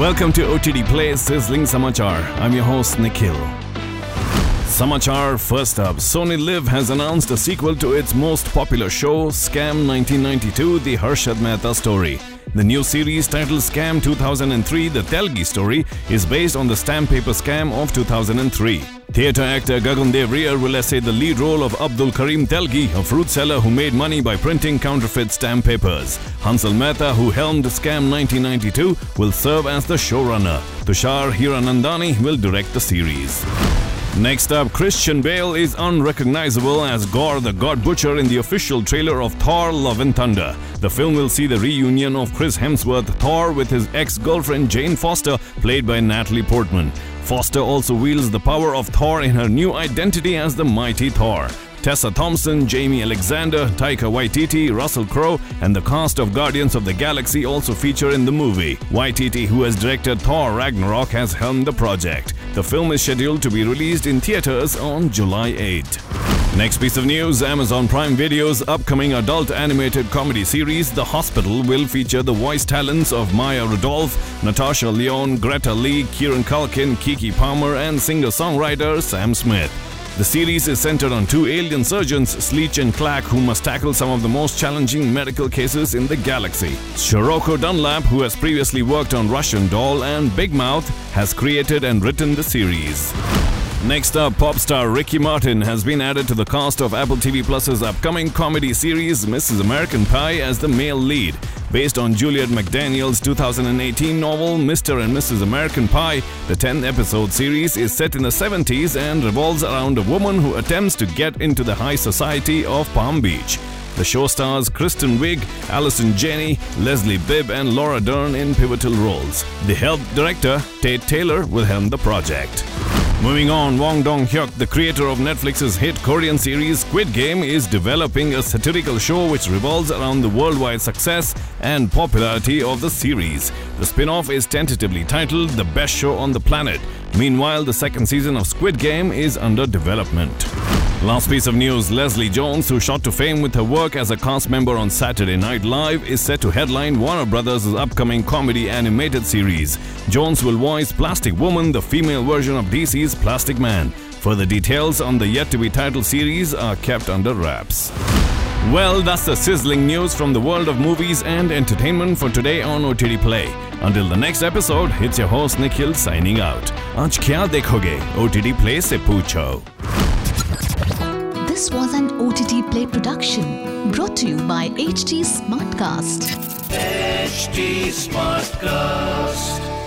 Welcome to OTT Play Sizzling Samachar. I'm your host Nikhil. Samachar first up, SonyLiv has announced a sequel to its most popular show, Scam 1992: The Harshad Mehta Story. The new series titled Scam 2003: The Telgi Story is based on the stamp paper scam of 2003. Theatre actor Gagan Dev Riar will essay the lead role of Abdul Karim Telgi, a fruit seller who made money by printing counterfeit stamp papers. Hansal Mehta, who helmed Scam 1992, will serve as the showrunner. Tushar Hiranandani will direct the series. Next up, Christian Bale is unrecognizable as Gorr the God Butcher in the official trailer of Thor Love and Thunder. The film will see the reunion of Chris Hemsworth, Thor, with his ex girlfriend Jane Foster, played by Natalie Portman. Foster also wields the power of Thor in her new identity as the Mighty Thor. Tessa Thompson, Jaimie Alexander, Taika Waititi, Russell Crowe, and the cast of Guardians of the Galaxy also feature in the movie. Waititi, who has directed Thor Ragnarok, has helmed the project. The film is scheduled to be released in theaters on July 8. Next piece of news Amazon Prime Video's upcoming adult animated comedy series, The Hospital, will feature the voice talents of Maya Rudolph, Natasha Lyonne, Greta Lee, Kieran Culkin, Keke Palmer, and singer songwriter Sam Smith. The series is centered on two alien surgeons, Sleech and Clack, who must tackle some of the most challenging medical cases in the galaxy. Sirocco Dunlap, who has previously worked on Russian Doll and Big Mouth, has created and written the series. Next up, pop star Ricky Martin has been added to the cast of Apple TV Plus's upcoming comedy series Mrs. American Pie as the male lead. Based on Juliet McDaniel's 2018 novel Mr. and Mrs. American Pie, the 10 episode series is set in the 70s and revolves around a woman who attempts to get into the high society of Palm Beach. The show stars Kristen Wiig, Allison Janney, Leslie Bibb, and Laura Dern in pivotal roles. The help director, Tate Taylor, will helm the project. Moving on, Hwang Dong Hyuk, the creator of Netflix's hit Korean series Squid Game, is developing a satirical show which revolves around the worldwide success and popularity of the series. The spin off is tentatively titled The Best Show on the Planet. Meanwhile, the second season of Squid Game is under development. Last piece of news Leslie Jones, who shot to fame with her work as a cast member on Saturday Night Live, is set to headline Warner Brothers' upcoming comedy animated series. Jones will voice Plastic Woman, the female version of DC's is Plastic Man. Further details on the yet to be titled series are kept under wraps. Well, that's the sizzling news from the world of movies and entertainment for today on OTT Play. Until the next episode, it's your host Nikhil signing out. आज क्या देखोगे? OTT Play से पूछो. This was an OTT Play production brought to you by HT Smartcast. HT Smartcast.